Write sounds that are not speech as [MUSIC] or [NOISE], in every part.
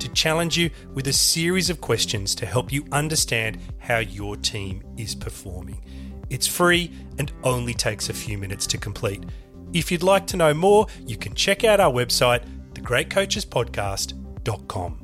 to challenge you with a series of questions to help you understand how your team is performing. It's free and only takes a few minutes to complete. If you'd like to know more, you can check out our website, thegreatcoachespodcast.com.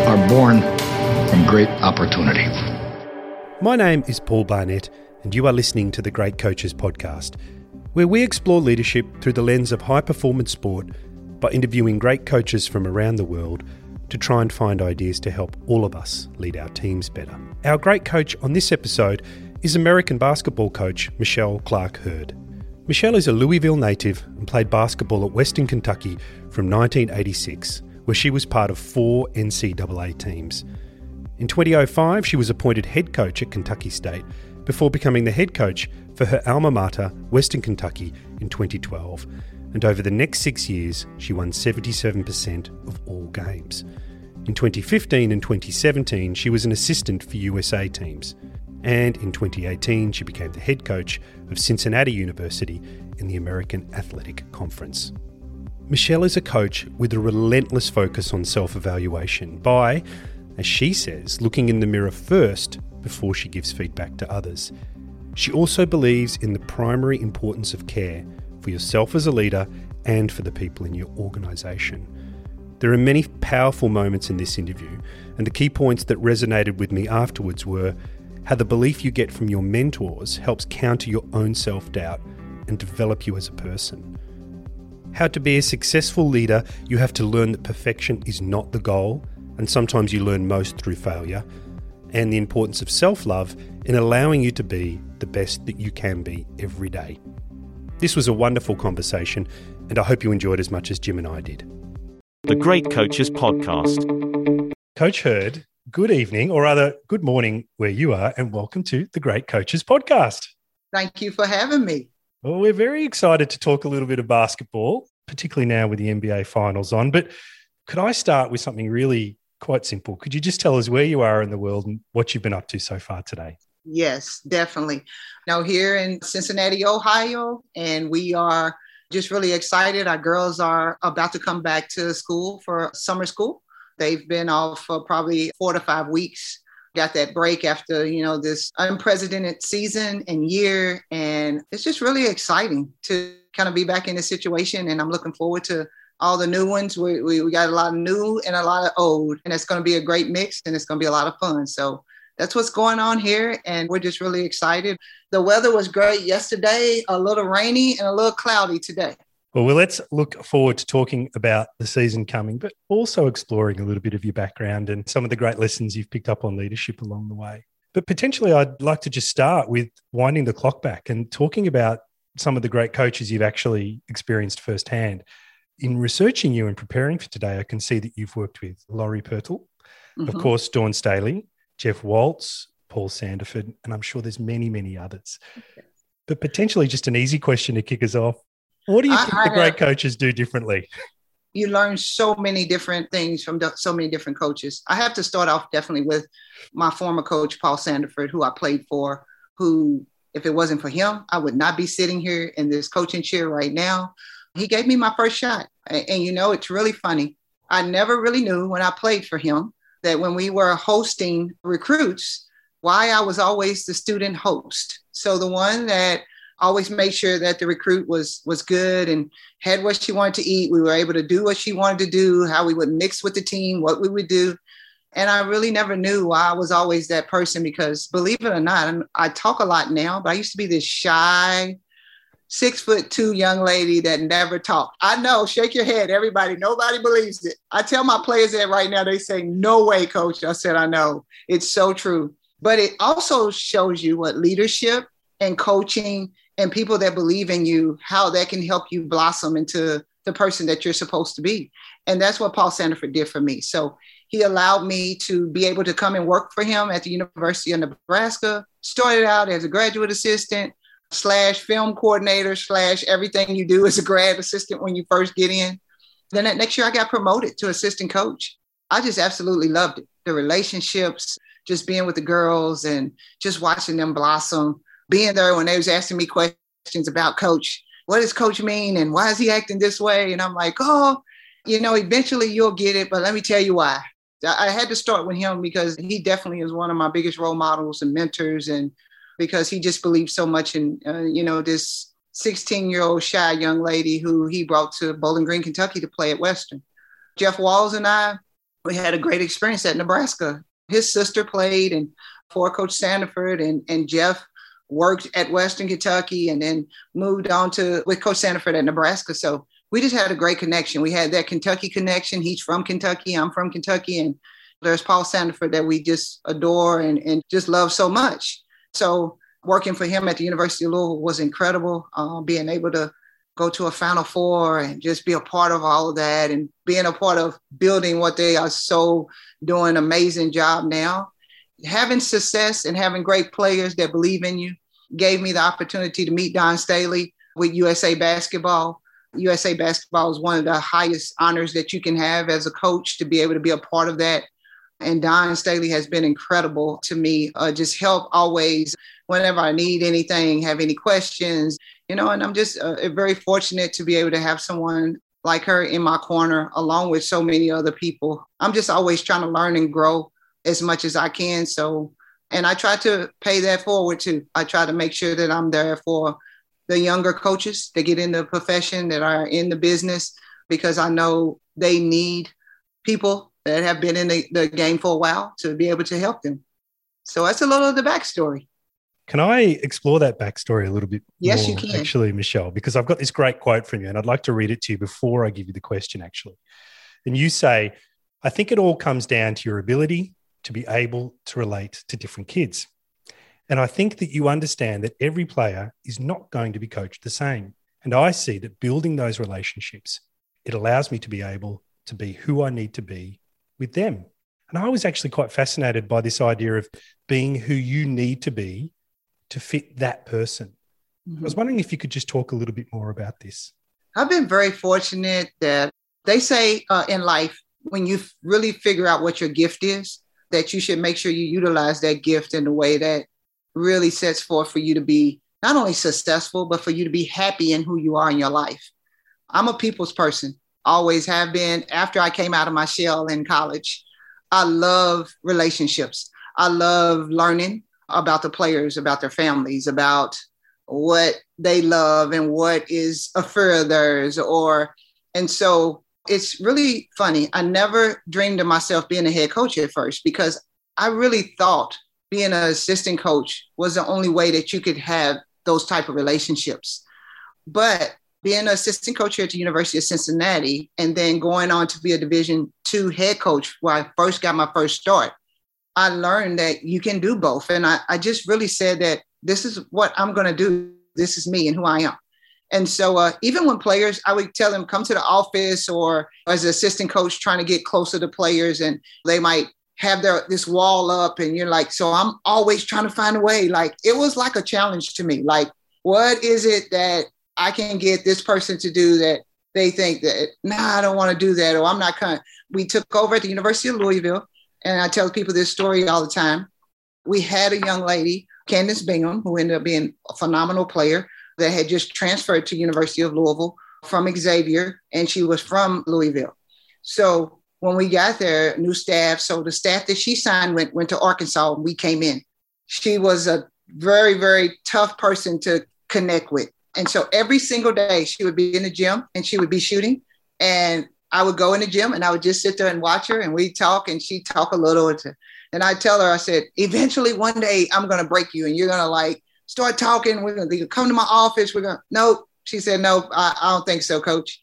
are born from great opportunity. My name is Paul Barnett, and you are listening to the Great Coaches Podcast, where we explore leadership through the lens of high performance sport by interviewing great coaches from around the world to try and find ideas to help all of us lead our teams better. Our great coach on this episode is American basketball coach Michelle Clark Heard. Michelle is a Louisville native and played basketball at Western Kentucky from 1986, where she was part of four NCAA teams. In 2005, she was appointed head coach at Kentucky State before becoming the head coach for her alma mater, Western Kentucky, in 2012. And over the next six years, she won 77% of all games. In 2015 and 2017, she was an assistant for USA teams. And in 2018, she became the head coach of Cincinnati University in the American Athletic Conference. Michelle is a coach with a relentless focus on self evaluation by, as she says, looking in the mirror first before she gives feedback to others. She also believes in the primary importance of care for yourself as a leader and for the people in your organisation. There are many powerful moments in this interview, and the key points that resonated with me afterwards were how the belief you get from your mentors helps counter your own self doubt and develop you as a person. How to be a successful leader, you have to learn that perfection is not the goal, and sometimes you learn most through failure, and the importance of self love in allowing you to be the best that you can be every day. This was a wonderful conversation, and I hope you enjoyed as much as Jim and I did. The Great Coaches Podcast. Coach Heard, good evening, or rather, good morning where you are, and welcome to the Great Coaches Podcast. Thank you for having me. Well, we're very excited to talk a little bit of basketball, particularly now with the NBA finals on. But could I start with something really quite simple? Could you just tell us where you are in the world and what you've been up to so far today? Yes, definitely. Now, here in Cincinnati, Ohio, and we are just really excited. Our girls are about to come back to school for summer school. They've been off for probably four to five weeks got that break after you know this unprecedented season and year. And it's just really exciting to kind of be back in this situation. And i'm looking forward to all the new ones. We, we, we got a lot of new and a lot of old and it's going to be a great mix and it's going to be a lot of fun. So that's what's going on here and we're just really excited. The weather was great yesterday a little rainy and a little cloudy today Well, well, let's look forward to talking about the season coming, but also exploring a little bit of your background and some of the great lessons you've picked up on leadership along the way. But potentially, I'd like to just start with winding the clock back and talking about some of the great coaches you've actually experienced firsthand. In researching you and preparing for today, I can see that you've worked with Laurie Pirtle, mm-hmm. of course, Dawn Staley, Jeff Walz, Paul Sanderford, and I'm sure there's many, many others. Okay. But potentially, just an easy question to kick us off what do you think I the great coaches do differently? You learn so many different things from so many different coaches. I have to start off definitely with my former coach, Paul Sanderford, who I played for, who, if it wasn't for him, I would not be sitting here in this coaching chair right now. He gave me my first shot. And, and you know, it's really funny. I never really knew when I played for him that when we were hosting recruits, why I was always the student host. So the one that always made sure that the recruit was was good and had what she wanted to eat. We were able to do what she wanted to do, how we would mix with the team, what we would do. And I really never knew why I was always that person because believe it or not, I talk a lot now, but I used to be this shy, six foot two young lady that never talked. I know, shake your head, everybody. Nobody believes it. I tell my players that right now, they say, No way, coach. I said, I know. It's so true. But it also shows you what leadership and coaching and people that believe in you, how that can help you blossom into the person that you're supposed to be. And that's what Paul Sanderford did for me. So he allowed me to be able to come and work for him at the University of Nebraska. Started out as a graduate assistant slash film coordinator slash everything you do as a grad assistant when you first get in. Then that next year I got promoted to assistant coach. I just absolutely loved it. The relationships, just being with the girls and just watching them blossom being there when they was asking me questions about coach what does coach mean and why is he acting this way? And i'm like oh you know eventually you'll get it but let me tell you why. I had to start with him because he definitely is one of my biggest role models and mentors and because he just believed so much in uh, you know this 16 year old shy young lady who he brought to bowling green kentucky to play at western. Jeff Walz and i we had a great experience at nebraska. His sister played and for coach sanderford and, and Jeff worked at Western Kentucky and then moved on to with Coach Sanderford at Nebraska. So we just had a great connection. We had that Kentucky connection. He's from Kentucky. I'm from Kentucky. And there's Paul Sanderford that we just adore and, and just love so much. So working for him at the University of Louisville was incredible. Uh, being able to go to a Final Four and just be a part of all of that and being a part of building what they are so doing amazing job now. Having success and having great players that believe in you gave me the opportunity to meet Dawn Staley with USA Basketball. USA Basketball is one of the highest honors that you can have as a coach to be able to be a part of that. And Dawn Staley has been incredible to me. Uh, just help always whenever I need anything, have any questions, you know. And I'm just uh, very fortunate to be able to have someone like her in my corner, along with so many other people. I'm just always trying to learn and grow as much as I can. So and I try to pay that forward too. I try to make sure that I'm there for the younger coaches that get in the profession, that are in the business, because I know they need people that have been in the, the game for a while to be able to help them. So that's a little of the backstory. Can I explore that backstory a little bit? Yes, more, you can. Actually, Michelle, because I've got this great quote from you and I'd like to read it to you before I give you the question, actually. And you say, I think it all comes down to your ability to be able to relate to different kids. And I think that you understand that every player is not going to be coached the same. And I see that building those relationships, it allows me to be able to be who I need to be with them. And I was actually quite fascinated by this idea of being who you need to be to fit that person. Mm-hmm. I was wondering if you could just talk a little bit more about this. I've been very fortunate that they say uh, in life, when you really figure out what your gift is, that you should make sure you utilize that gift in a way that really sets forth for you to be not only successful, but for you to be happy in who you are in your life. I'm a people's person, always have been. After I came out of my shell in college, I love relationships. I love learning about the players, about their families, about what they love and what is a of theirs. Or, and so it's really funny. I never dreamed of myself being a head coach at first because I really thought being an assistant coach was the only way that you could have those type of relationships. But being an assistant coach here at the University of Cincinnati and then going on to be a Division two head coach where I first got my first start, I learned that you can do both. And I, I just really said that this is what I'm going to do. This is me and who I am. And so uh, even when players, I would tell them, come to the office or as an assistant coach trying to get closer to players and they might have their this wall up and you're like, so I'm always trying to find a way. Like it was like a challenge to me. Like, what is it that I can get this person to do that they think that, nah, I don't want to do that, or I'm not kind. We took over at the University of Louisville, and I tell people this story all the time. We had a young lady, Candace Bingham, who ended up being a phenomenal player that had just transferred to University of Louisville from Xavier, and she was from Louisville. So when we got there, new staff. So the staff that she signed went went to Arkansas, and we came in. She was a very very tough person to connect with. And so every single day she would be in the gym and she would be shooting. And I would go in the gym and I would just sit there and watch her and we'd talk and she'd talk a little. And I tell her, I said, eventually one day I'm to break you and you're to like start talking. We're to come to my office. We're to, nope. She said, nope, I, I don't think so, coach.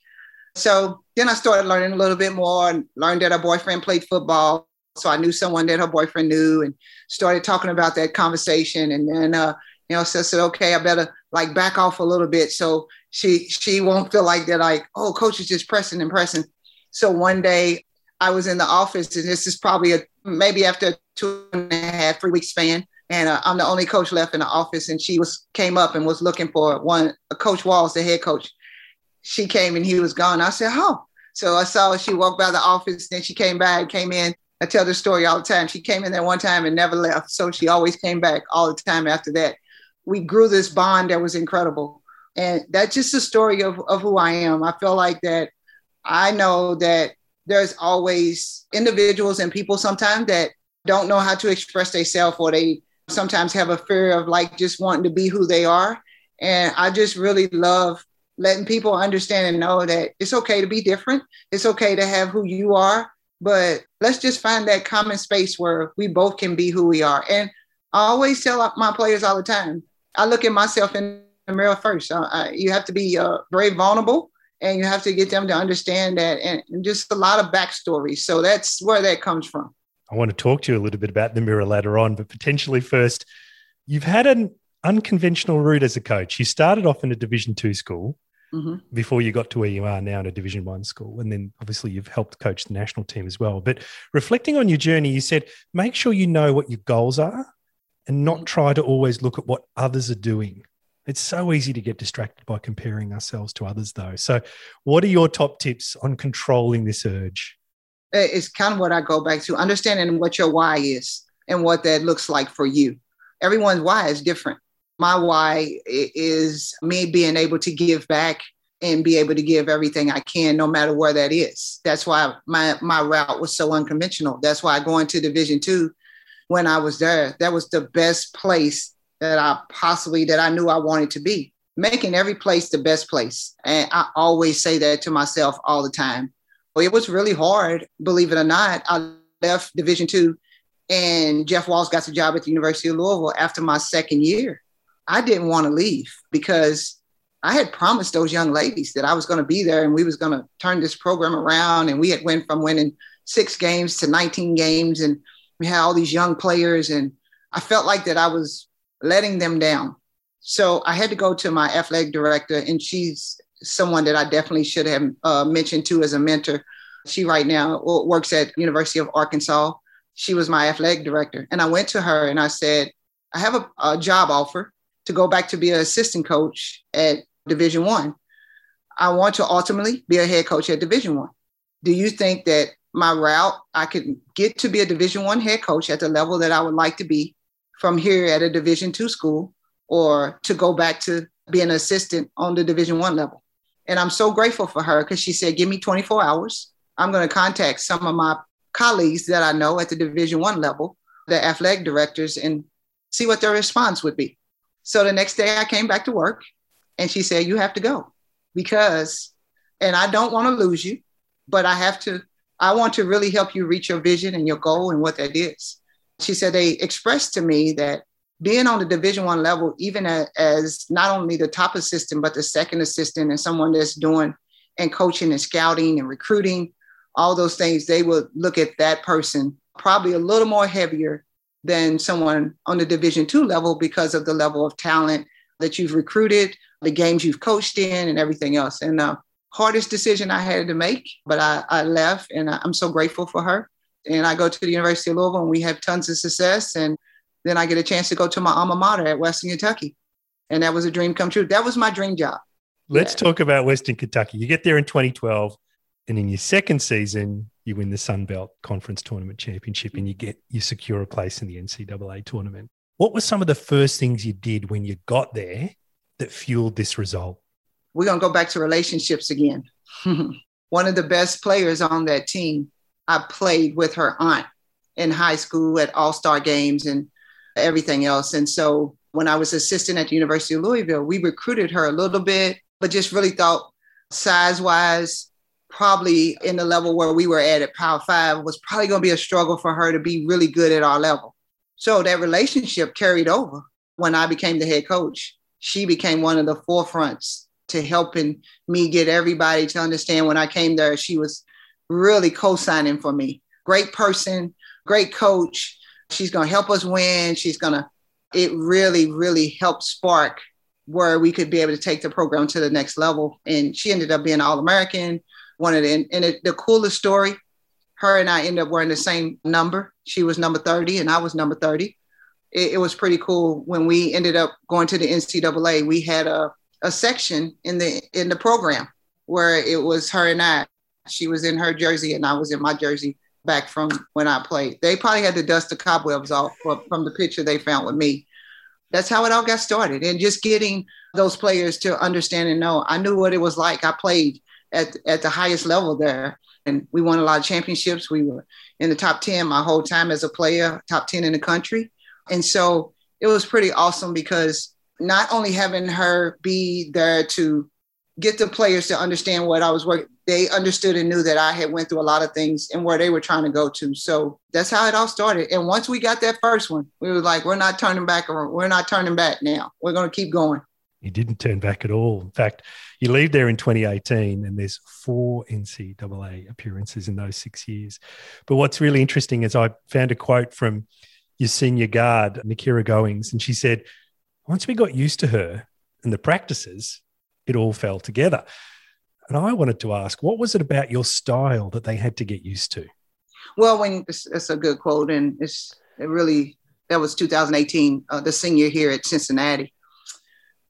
So then I started learning a little bit more and learned that her boyfriend played football. So I knew someone that her boyfriend knew and started talking about that conversation. And then, uh, you know, so I said, okay, I better like back off a little bit so she she won't feel like they're like, oh, coach is just pressing and pressing. So one day I was in the office, and this is probably a maybe after two and a half, three weeks span, and uh, I'm the only coach left in the office. And she was came up and was looking for one, Coach Walz, the head coach. She came and he was gone. I said, oh. So I saw she walked by the office. Then she came back, came in. I tell the story all the time. She came in there one time and never left. So she always came back all the time after that we grew this bond that was incredible. And that's just the story of, of who I am. I feel like that I know that there's always individuals and people sometimes that don't know how to express themselves or they sometimes have a fear of like just wanting to be who they are. And I just really love letting people understand and know that it's okay to be different. It's okay to have who you are, but let's just find that common space where we both can be who we are. And I always tell my players all the time, I look at myself in the mirror first. Uh, I, you have to be uh, very vulnerable and you have to get them to understand that and, and just a lot of backstory. So that's where that comes from. I want to talk to you a little bit about the mirror later on, but potentially first, you've had an unconventional route as a coach. You started off in a Division two school mm-hmm. before you got to where you are now in a Division one school, and then obviously you've helped coach the national team as well. But reflecting on your journey, you said make sure you know what your goals are and not try to always look at what others are doing. It's so easy to get distracted by comparing ourselves to others, though. So, what are your top tips on controlling this urge? It's kind of what I go back to understanding what your why is and what that looks like for you. Everyone's why is different. My why is me being able to give back and be able to give everything I can, no matter where that is. That's why my my route was so unconventional. That's why going to Division two when I was there. That was the best place that I possibly that I knew I wanted to be. Making every place the best place. And I always say that to myself all the time. It was really hard, believe it or not. I left Division two and Jeff Walz got the job at the University of Louisville after my second year. I didn't want to leave because I had promised those young ladies that I was going to be there and we was going to turn this program around. And we had went from winning six games to 19 games and we had all these young players, and I felt like that I was letting them down. So I had to go to my athletic director, and she's someone that I definitely should have uh, mentioned to as a mentor. She right now works at University of Arkansas. She was my athletic director, and I went to her and I said, "I have a, a job offer to go back to be an assistant coach at Division One. I. I want to ultimately be a head coach at Division One. Do you think that my route, I could get to be a Division One head coach at the level that I would like to be from here at a Division two school, or to go back to being an assistant on the Division One level. And I'm so grateful for her because she said, "Give me 24 hours. I'm going to contact some of my colleagues that I know at the Division One level, the athletic directors, and see what their response would be." So the next day, I came back to work, and she said, "You have to go because." And I don't want to lose you, but I have to I want to really help you reach your vision and your goal and what that is. She said they expressed to me that being on the division one level even as, not only the top assistant but the second assistant and someone that's doing and coaching and scouting and recruiting all those things they would look at that person probably a little more heavier than someone on the division two level because of the level of talent that you've recruited the games you've coached in and everything else. And uh, hardest decision i had to make but I, I left and i'm so grateful for her. And i go to the university of louisville and we have tons of success and then I get a chance to go to my alma mater at Western Kentucky. And that was a dream come true. That was my dream job. Let's yeah. talk about Western Kentucky. You get there in 2012, and in your second season, you win the Sun Belt Conference Tournament Championship and you get you secure a place in the NCAA tournament. What were some of the first things you did when you got there that fueled this result? We're gonna go back to relationships again. [LAUGHS] One of the best players on that team, I played with her aunt in high school at all-star games and everything else. And so when I was assistant at the University of Louisville, we recruited her a little bit, but just really thought size wise, probably in the level where we were at at Power Five was probably going to be a struggle for her to be really good at our level. So that relationship carried over when I became the head coach. She became one of the forefronts to helping me get everybody to understand when I came there, she was really co signing for me. Great person, great coach, She's going to help us win. She's going to, it really, really helped spark where we could be able to take the program to the next level. And she ended up being All American. One of the, and it, the coolest story, her and I ended up wearing the same number. She was number 30 and I was number 30. It, it was pretty cool. When we ended up going to the NCAA, we had a, a section in the in the program where it was her and I. She was in her jersey and I was in my jersey back from when I played. They probably had to dust the cobwebs off from the picture they found with me. That's how it all got started. And just getting those players to understand and know. I knew what it was like. I played at, at the highest level there. And we won a lot of championships. We were in the top 10 my whole time as a player, top 10 in the country. And so it was pretty awesome because not only having her be there to get the players to understand what I was working, they understood and knew that I had went through a lot of things and where they were trying to go to. So that's how it all started. And once we got that first one, we were like, we're not turning back or we're not turning back now. We're going to keep going. You didn't turn back at all. In fact, you leave there in 2018 and there's four NCAA appearances in those six years. But what's really interesting is I found a quote from your senior guard, Nakira Goings, and she said, once we got used to her and the practices, it all fell together. And I wanted to ask, what was it about your style that they had to get used to? Well, when it's a good quote, and it's it really that was 2018, uh, the senior here at Cincinnati.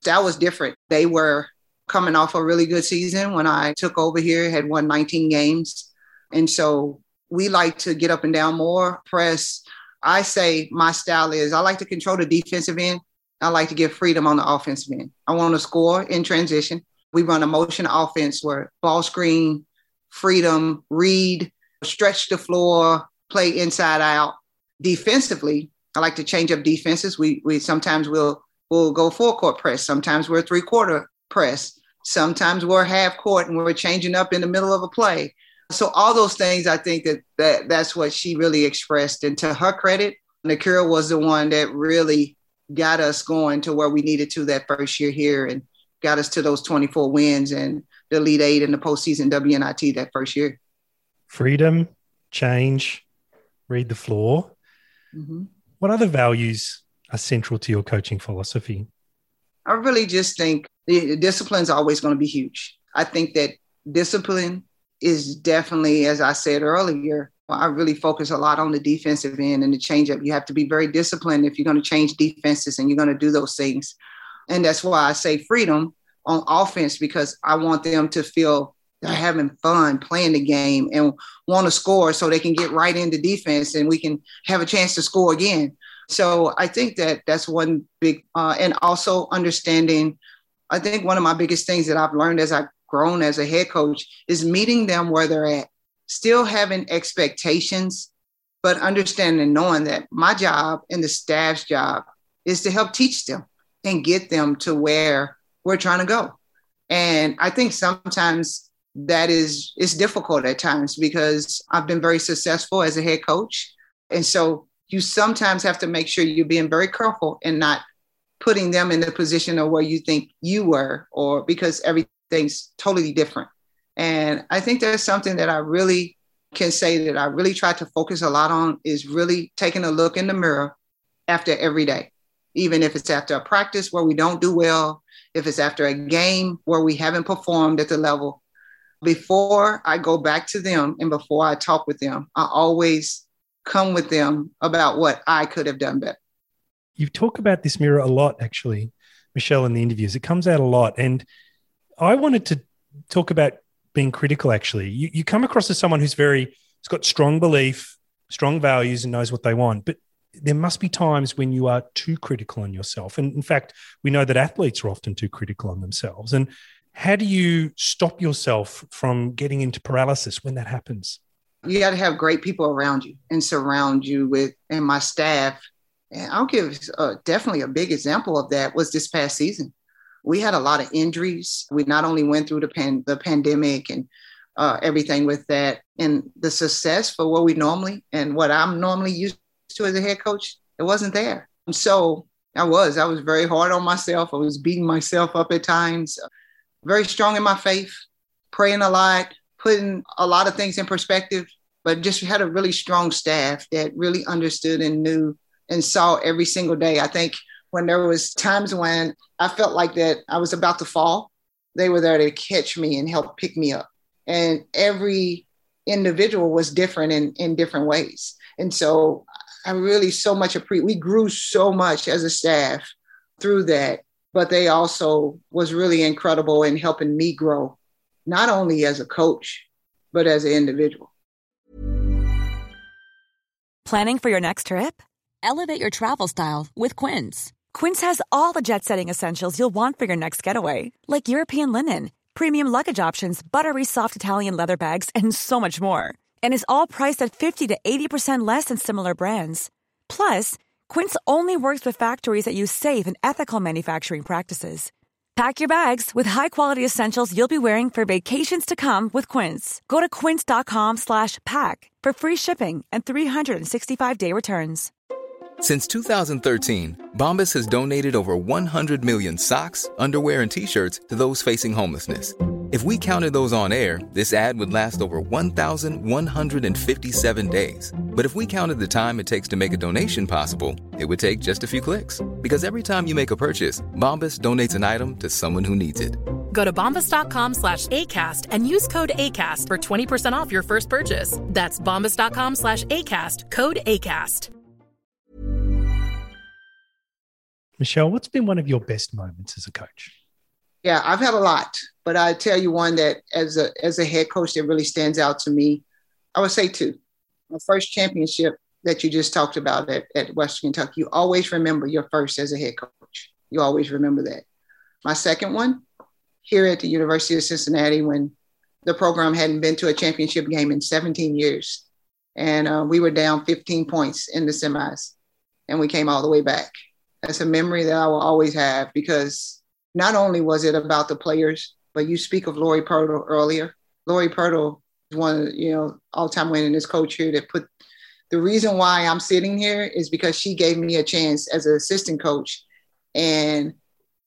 That was different. They were coming off a really good season when I took over here, had won 19 games, and so we like to get up and down more, press. I say my style is I like to control the defensive end. I like to give freedom on the offensive end. I want to score in transition. We run a motion offense where ball screen, freedom, read, stretch the floor, play inside out. Defensively, I like to change up defenses. We we sometimes we'll we'll go full court press. Sometimes we're three quarter press. Sometimes we're half court and we're changing up in the middle of a play. So all those things, I think that, that that's what she really expressed. And to her credit, Nakira was the one that really got us going to where we needed to that first year here. And got us to those 24 wins and the Elite Eight in the postseason WNIT that first year. Freedom, change, read the floor. Mm-hmm. What other values are central to your coaching philosophy? I really just think the discipline is always going to be huge. I think that discipline is definitely, as I said earlier, I really focus a lot on the defensive end and the changeup. You have to be very disciplined if you're going to change defenses and you're going to do those things. And that's why I say freedom on offense because I want them to feel they're having fun playing the game and want to score so they can get right into defense and we can have a chance to score again. So I think that that's one big, uh, and also understanding. I think one of my biggest things that I've learned as I've grown as a head coach is meeting them where they're at, still having expectations, but understanding, knowing that my job and the staff's job is to help teach them and get them to where we're trying to go. And I think sometimes that is it's difficult at times because I've been very successful as a head coach. And so you sometimes have to make sure you're being very careful and not putting them in the position of where you think you were, or because everything's totally different. And I think that's something that I really can say that I really try to focus a lot on is really taking a look in the mirror after every day, even if it's after a practice where we don't do well, if it's after a game where we haven't performed at the level. Before I go back to them and before I talk with them, I always come with them about what I could have done better. You talk about this mirror a lot, actually, Michelle, in the interviews. It comes out a lot. And I wanted to talk about being critical, actually. You, you come across as someone who's very, has got strong belief, strong values, and knows what they want. But there must be times when you are too critical on yourself. And in fact, we know that athletes are often too critical on themselves. And how do you stop yourself from getting into paralysis when that happens? You got to have great people around you and surround you with, and my staff. And I'll give uh, definitely a big example of that was this past season. We had a lot of injuries. We not only went through the, pan, the pandemic and uh, everything with that, and the success for what we normally and what I'm normally used to as a head coach, it wasn't there. So I was, I was very hard on myself. I was beating myself up at times, very strong in my faith, praying a lot, putting a lot of things in perspective, but just had a really strong staff that really understood and knew and saw every single day. I think when there was times when I felt like that I was about to fall, they were there to catch me and help pick me up. And every individual was different in, in different ways. And so I really so much appreciate. We grew so much as a staff through that, but they also was really incredible in helping me grow, not only as a coach, but as an individual. Planning for your next trip? Elevate your travel style with Quince. Quince has all the jet-setting essentials you'll want for your next getaway, like European linen, premium luggage options, buttery soft Italian leather bags, and so much more and is all priced at 50 to 80% less than similar brands. Plus, Quince only works with factories that use safe and ethical manufacturing practices. Pack your bags with high-quality essentials you'll be wearing for vacations to come with Quince. Go to quince.com/pack for free shipping and 365-day returns. Since 2013, Bombas has donated over 100 million socks, underwear, and t-shirts to those facing homelessness if we counted those on air, this ad would last over 1,157 days. But if we counted the time it takes to make a donation possible, it would take just a few clicks. Because every time you make a purchase, Bombas donates an item to someone who needs it. Go to bombas.com slash ACAST and use code ACAST for 20% off your first purchase. That's bombas.com slash ACAST, code ACAST. Michelle, what's been one of your best moments as a coach? Yeah, I've had a lot, but I tell you one that as a as a head coach that really stands out to me. I would say two. My first championship that you just talked about at, at Western Kentucky, you always remember your first as a head coach. You always remember that. My second one, here at the University of Cincinnati, when the program hadn't been to a championship game in 17 years. And uh, we were down 15 points in the semis, and we came all the way back. That's a memory that I will always have because not only was it about the players, but you speak of Laurie Pirtle earlier. Laurie Pirtle is one of you know all-time winningest coach here that put the reason why I'm sitting here is because she gave me a chance as an assistant coach. And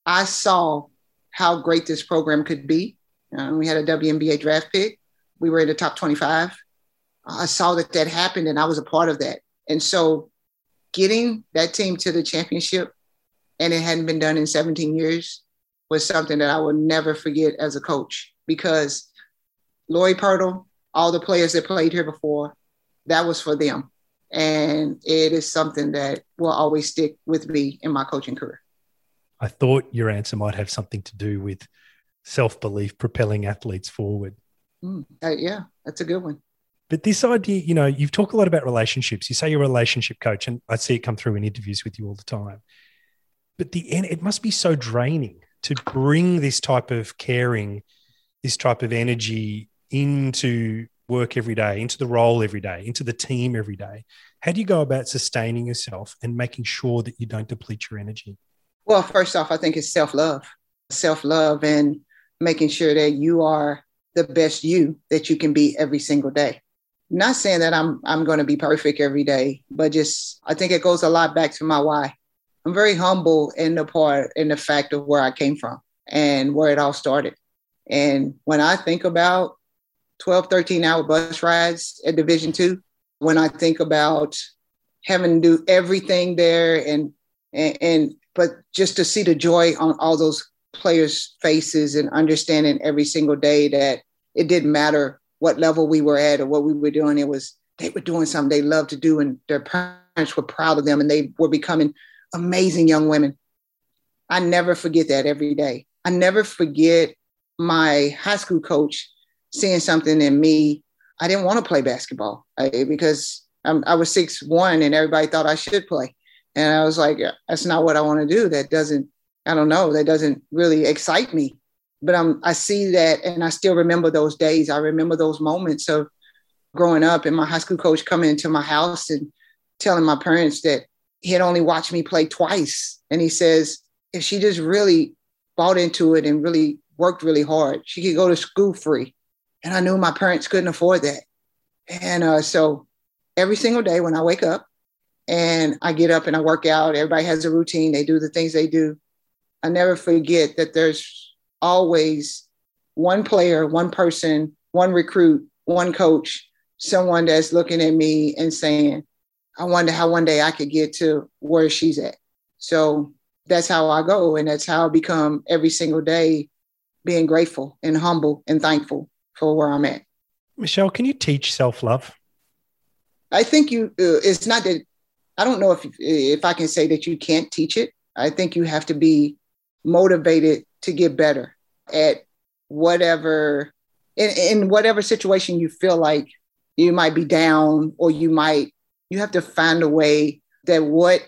I saw how great this program could be. Um, we had a WNBA draft pick. We were in the top 25. I saw that that happened and I was a part of that. And so getting that team to the championship and it hadn't been done in 17 years was something that I will never forget as a coach because Laurie Pirtle, all the players that played here before, that was for them. And it is something that will always stick with me in my coaching career. I thought your answer might have something to do with self belief propelling athletes forward. Mm, uh, yeah, that's a good one. But this idea, you know, you've talked a lot about relationships. You say you're a relationship coach, and I see it come through in interviews with you all the time. But the end, it must be so draining to bring this type of caring, this type of energy into work every day, into the role every day, into the team every day? How do you go about sustaining yourself and making sure that you don't deplete your energy? Well, first off, I think it's self love, self love, and making sure that you are the best you that you can be every single day. not saying that I'm I'm going to be perfect every day, but just I think it goes a lot back to my why. I'm very humble in the part in the fact of where I came from and where it all started. And when I think about 12, 13 hour bus rides at Division two, when I think about having to do everything there and, and, and but just to see the joy on all those players' faces and understanding every single day that it didn't matter what level we were at or what we were doing. It was they were doing something they loved to do, and their parents were proud of them, and they were becoming amazing young women. I never forget that every day. I never forget my high school coach seeing something in me. I didn't want to play basketball because I'm, I was six one, and everybody thought I should play, and I was like, that's not what I want to do. That doesn't, I don't know, that doesn't really excite me but I'm, I see that and I still remember those days. I remember those moments of growing up and my high school coach coming into my house and telling my parents that he had only watched me play twice. And he says, if she just really bought into it and really worked really hard, she could go to school free. And I knew my parents couldn't afford that. And uh, so every single day when I wake up and I get up and I work out, everybody has a routine, they do the things they do. I never forget that there's always one player, one person, one recruit, one coach, someone that's looking at me and saying, I wonder how one day I could get to where she's at. So that's how I go. And that's how I become every single day being grateful and humble and thankful for where I'm at. Michelle, can you teach self love? I think you, uh, it's not that, I don't know if, if I can say that you can't teach it. I think you have to be motivated to get better at whatever in, in whatever situation you feel like you might be down or you might you have to find a way that what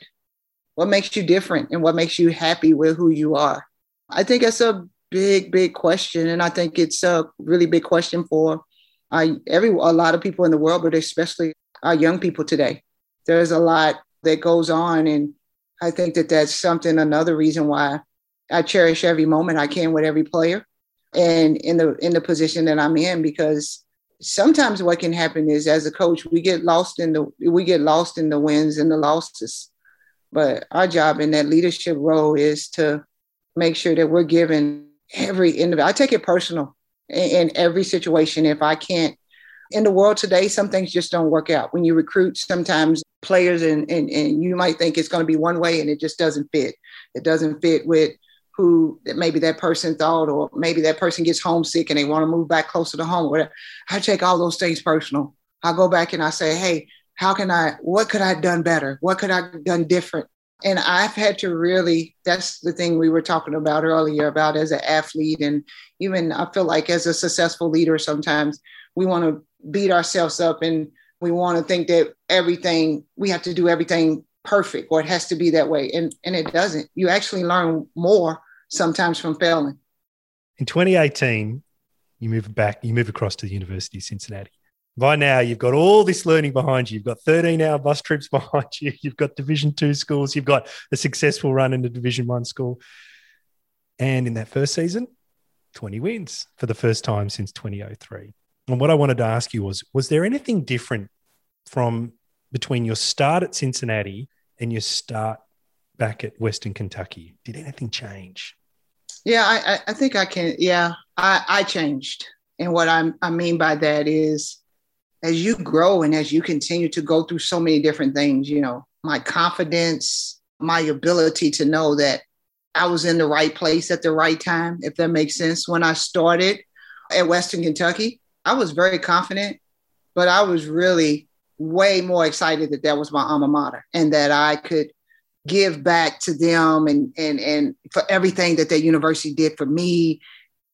what makes you different and what makes you happy with who you are. I think that's a big big question. And i think it's a really big question for uh, every a lot of people in the world but especially our young people today. There's a lot that goes on. And i think that that's something another reason why I cherish every moment I can with every player and in the in the position that I'm in because sometimes what can happen is as a coach we get lost in the we get lost in the wins and the losses. But our job in that leadership role is to make sure that we're giving every individual. I take it personal in, in every situation. If I can't in the world today, some things just don't work out. When you recruit sometimes players and, and, and you might think it's going to be one way and it just doesn't fit. It doesn't fit with who maybe that person thought, or maybe that person gets homesick and they want to move back closer to home, whatever. I take all those things personal. I go back and I say, hey, how can I, what could I have done better? What could I have done different? And I've had to really, that's the thing we were talking about earlier about as an athlete. And even I feel like as a successful leader, sometimes we want to beat ourselves up and we want to think that everything, we have to do everything perfect or it has to be that way. And, and it doesn't. You actually learn more sometimes from failing. In 2018, you move back, you move across to the University of Cincinnati. By now, you've got all this learning behind you. You've got 13 hour bus trips [LAUGHS] behind you. You've got Division two schools. You've got a successful run in the Division one school. And in that first season, 20 wins for the first time since 2003. And what I wanted to ask you was Was there anything different from between your start at Cincinnati and your start back at Western Kentucky? Did anything change? Yeah, I, I think I can. Yeah, I, I changed. And what I'm, I mean by that is as you grow and as you continue to go through so many different things, you know, my confidence, my ability to know that I was in the right place at the right time, if that makes sense. When I started at Western Kentucky, I was very confident, but I was really way more excited that that was my alma mater and that I could give back to them and and and for everything that that university did for me.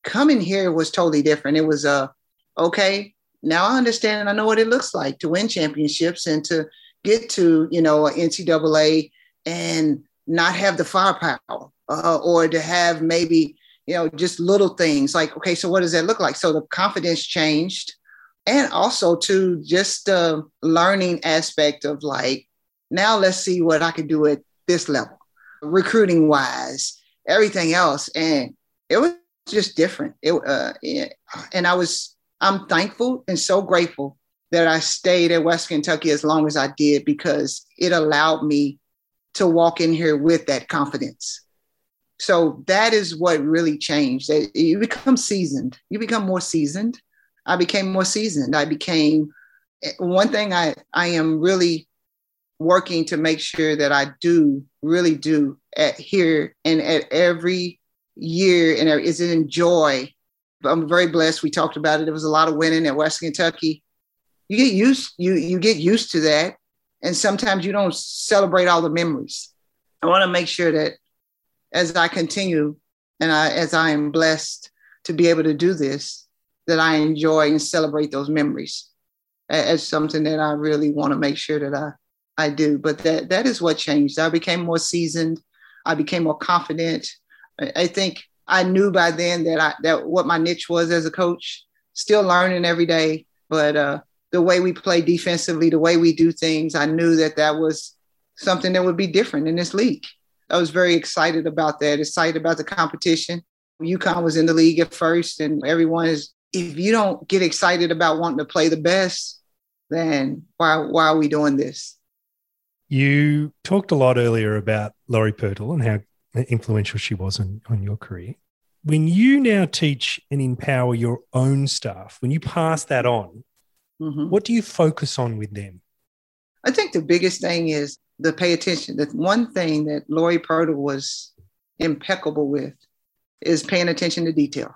Coming here was totally different. It was a okay. Now I understand and I know what it looks like to win championships and to get to you know NCAA and not have the firepower uh, or to have maybe you know just little things like okay so what does that look like so the confidence changed and also to just the learning aspect of like now let's see what i can do at this level recruiting wise everything else and it was just different it uh, and i was i'm thankful and so grateful that I stayed at West Kentucky as long as I did because it allowed me to walk in here with that confidence. So that is what really changed. That you become seasoned. You become more seasoned. I became more seasoned. I became one thing I, I am really working to make sure that I do really do at here and at every year and is enjoy. I'm very blessed. We talked about it. There was a lot of winning at West Kentucky. You get used you you get used to that, and sometimes you don't celebrate all the memories. I want to make sure that as I continue and I, as I am blessed to be able to do this, that I enjoy and celebrate those memories as something that I really want to make sure that I I do. But that that is what changed. I became more seasoned. I became more confident. I, think I knew by then that I that what my niche was as a coach. Still learning every day, but uh, the way we play defensively, the way we do things, I knew that that was something that would be different in this league. I was very excited about that, excited about the competition. UConn was in the league at first, and everyone is, if you don't get excited about wanting to play the best, then why, why are we doing this? You talked a lot earlier about Laurie Pirtle and how influential she was on, on your career. When you now teach and empower your own staff, when you pass that on, mm-hmm. what do you focus on with them? I think the biggest thing is the pay attention. The one thing that Laurie Pirtle was impeccable with is paying attention to detail.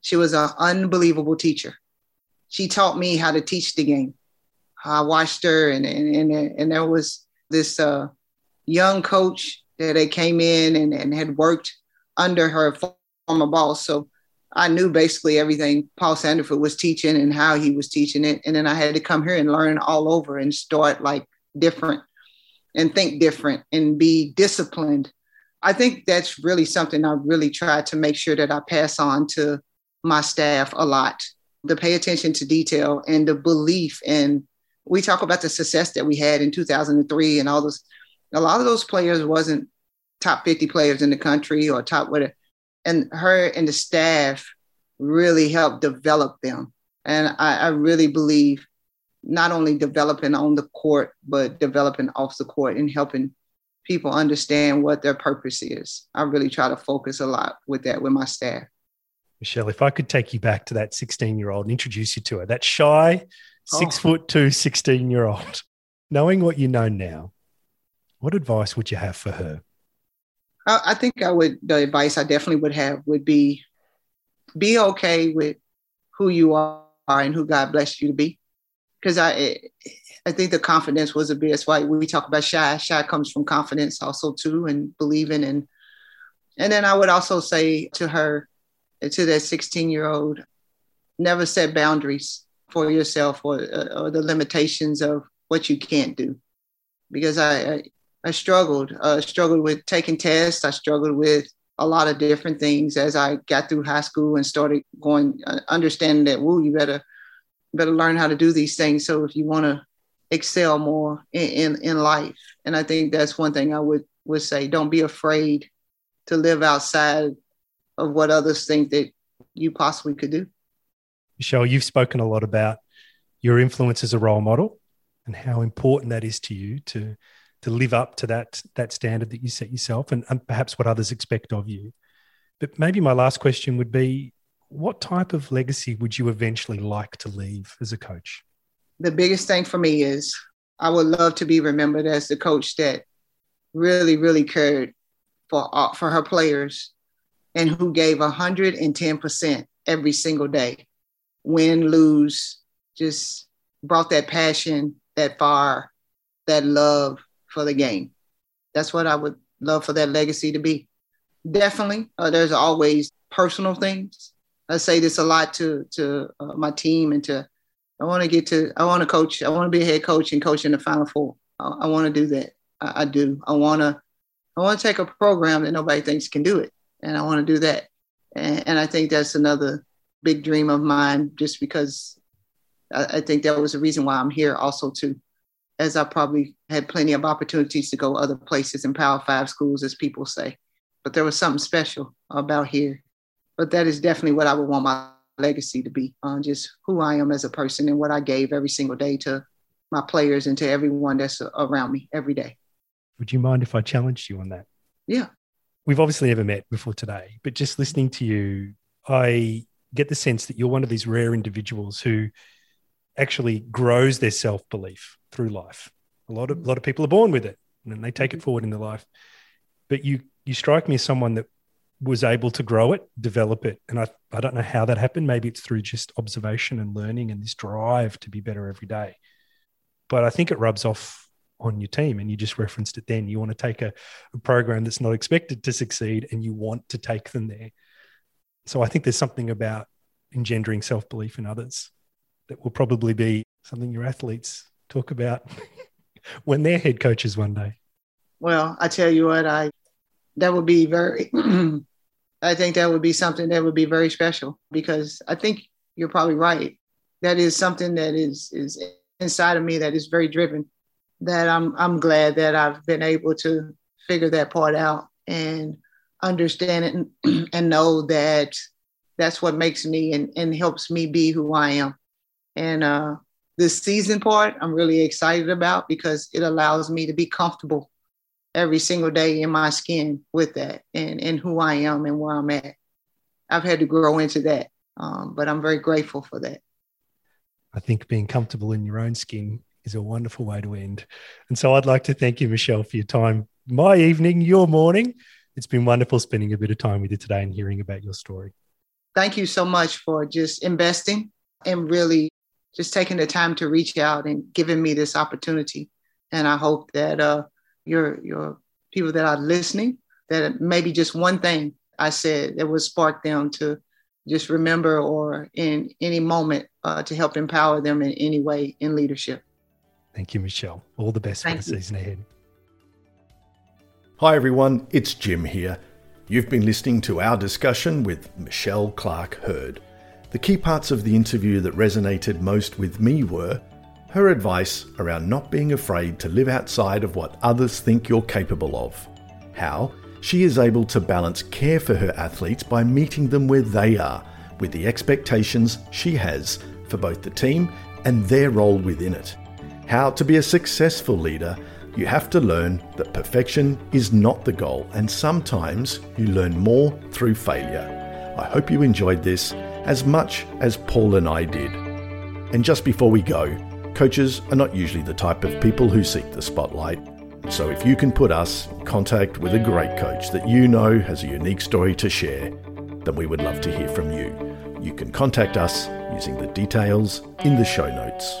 She was an unbelievable teacher. She taught me how to teach the game. I watched her, and and and, and there was this uh, young coach that they came in and, and had worked under her former boss. So I knew basically everything Paul Sandiford was teaching and how he was teaching it. And then I had to come here and learn all over and start like different and think different and be disciplined. I think that's really something I really try to make sure that I pass on to my staff a lot. The pay attention to detail and the belief and we talk about the success that we had in 2003 and all those a lot of those players wasn't top 50 players in the country or top whatever and her and the staff really helped develop them and I, I really believe not only developing on the court, but developing off the court and helping people understand what their purpose is. I really try to focus a lot with that with my staff. Michelle, if I could take you back to that 16 year old and introduce you to her, that shy, six oh. foot two, 16 year old, knowing what you know now, what advice would you have for her? I, think I would, the advice I definitely would have would be be okay with who you are and who God blessed you to be because I eh, I think the confidence was a bit. That's why we talk about shy. Shy comes from confidence also too, and believing and and then I would also say to her, to that 16 year old, never set boundaries for yourself or, or the limitations of what you can't do, because I I, I struggled uh, struggled with taking tests. I struggled with a lot of different things as I got through high school and started going uh, understanding that woo you better better learn how to do these things. So if you want to excel more in, in, in life, and I think that's one thing I would would say: don't be afraid to live outside of what others think that you possibly could do. Michelle, you've spoken a lot about your influence as a role model and how important that is to you to to live up to that that standard that you set yourself and, and perhaps what others expect of you. But maybe my last question would be what type of legacy would you eventually like to leave as a coach? The biggest thing for me is I would love to be remembered as the coach that really, really cared for for her players and who gave 110% every single day. Win, lose, just brought that passion, that fire, that love for the game. That's what I would love for that legacy to be. Definitely, uh, there's always personal things I say this a lot to to uh, my team and to I want to get to I want to coach I want to be a head coach and coach in the Final Four. I, I want to do that. I, I do. I want to I want to take a program that nobody thinks can do it, and I want to do that. And, and I think that's another big dream of mine, just because I, I think that was the reason why I'm here also too as I probably had plenty of opportunities to go other places in Power Five schools, as people say. But there was something special about here but that is definitely what I would want my legacy to be on just who I am as a person and what I gave every single day to my players and to everyone that's around me every day. Would you mind if I challenged you on that? Yeah. We've obviously never met before today, but just listening to you, I get the sense that you're one of these rare individuals who actually grows their self belief through life. A lot of a lot of people are born with it and they take it mm-hmm. forward in their life. But you you strike me as someone that was able to grow it, develop it. And I, I don't know how that happened. Maybe it's through just observation and learning and this drive to be better every day. But I think it rubs off on your team. And you just referenced it then. You want to take a, a program that's not expected to succeed and you want to take them there. So I think there's something about engendering self belief in others that will probably be something your athletes talk about [LAUGHS] when they're head coaches one day. Well, I tell you what, I that would be very [CLEARS THROAT] I think that would be something that would be very special because I think you're probably right. That is something that is is inside of me that is very driven. That I'm I'm glad that I've been able to figure that part out and understand it and, [CLEARS THROAT] and know that that's what makes me and, and helps me be who I am. And uh, this season part, I'm really excited about because it allows me to be comfortable every single day in my skin with that and, and who I am and where I'm at. I've had to grow into that, um, but I'm very grateful for that. I think being comfortable in your own skin is a wonderful way to end. And so I'd like to thank you, Michelle, for your time, my evening, your morning. It's been wonderful spending a bit of time with you today and hearing about your story. Thank you so much for just investing and really just taking the time to reach out and giving me this opportunity. And I hope that uh, your your people that are listening that maybe just one thing I said that would spark them to just remember or in any moment uh, to help empower them in any way in leadership. Thank you, Michelle. All the best Thank for the you. season ahead. Hi, everyone. It's Jim here. You've been listening to our discussion with Michelle Clark Heard. The key parts of the interview that resonated most with me were her advice around not being afraid to live outside of what others think you're capable of. How she is able to balance care for her athletes by meeting them where they are, with the expectations she has for both the team and their role within it. How to be a successful leader, you have to learn that perfection is not the goal, and sometimes you learn more through failure. I hope you enjoyed this as much as Paul and I did. And just before we go, Coaches are not usually the type of people who seek the spotlight. So if you can put us in contact with a great coach that you know has a unique story to share, then we would love to hear from you. You can contact us using the details in the show notes.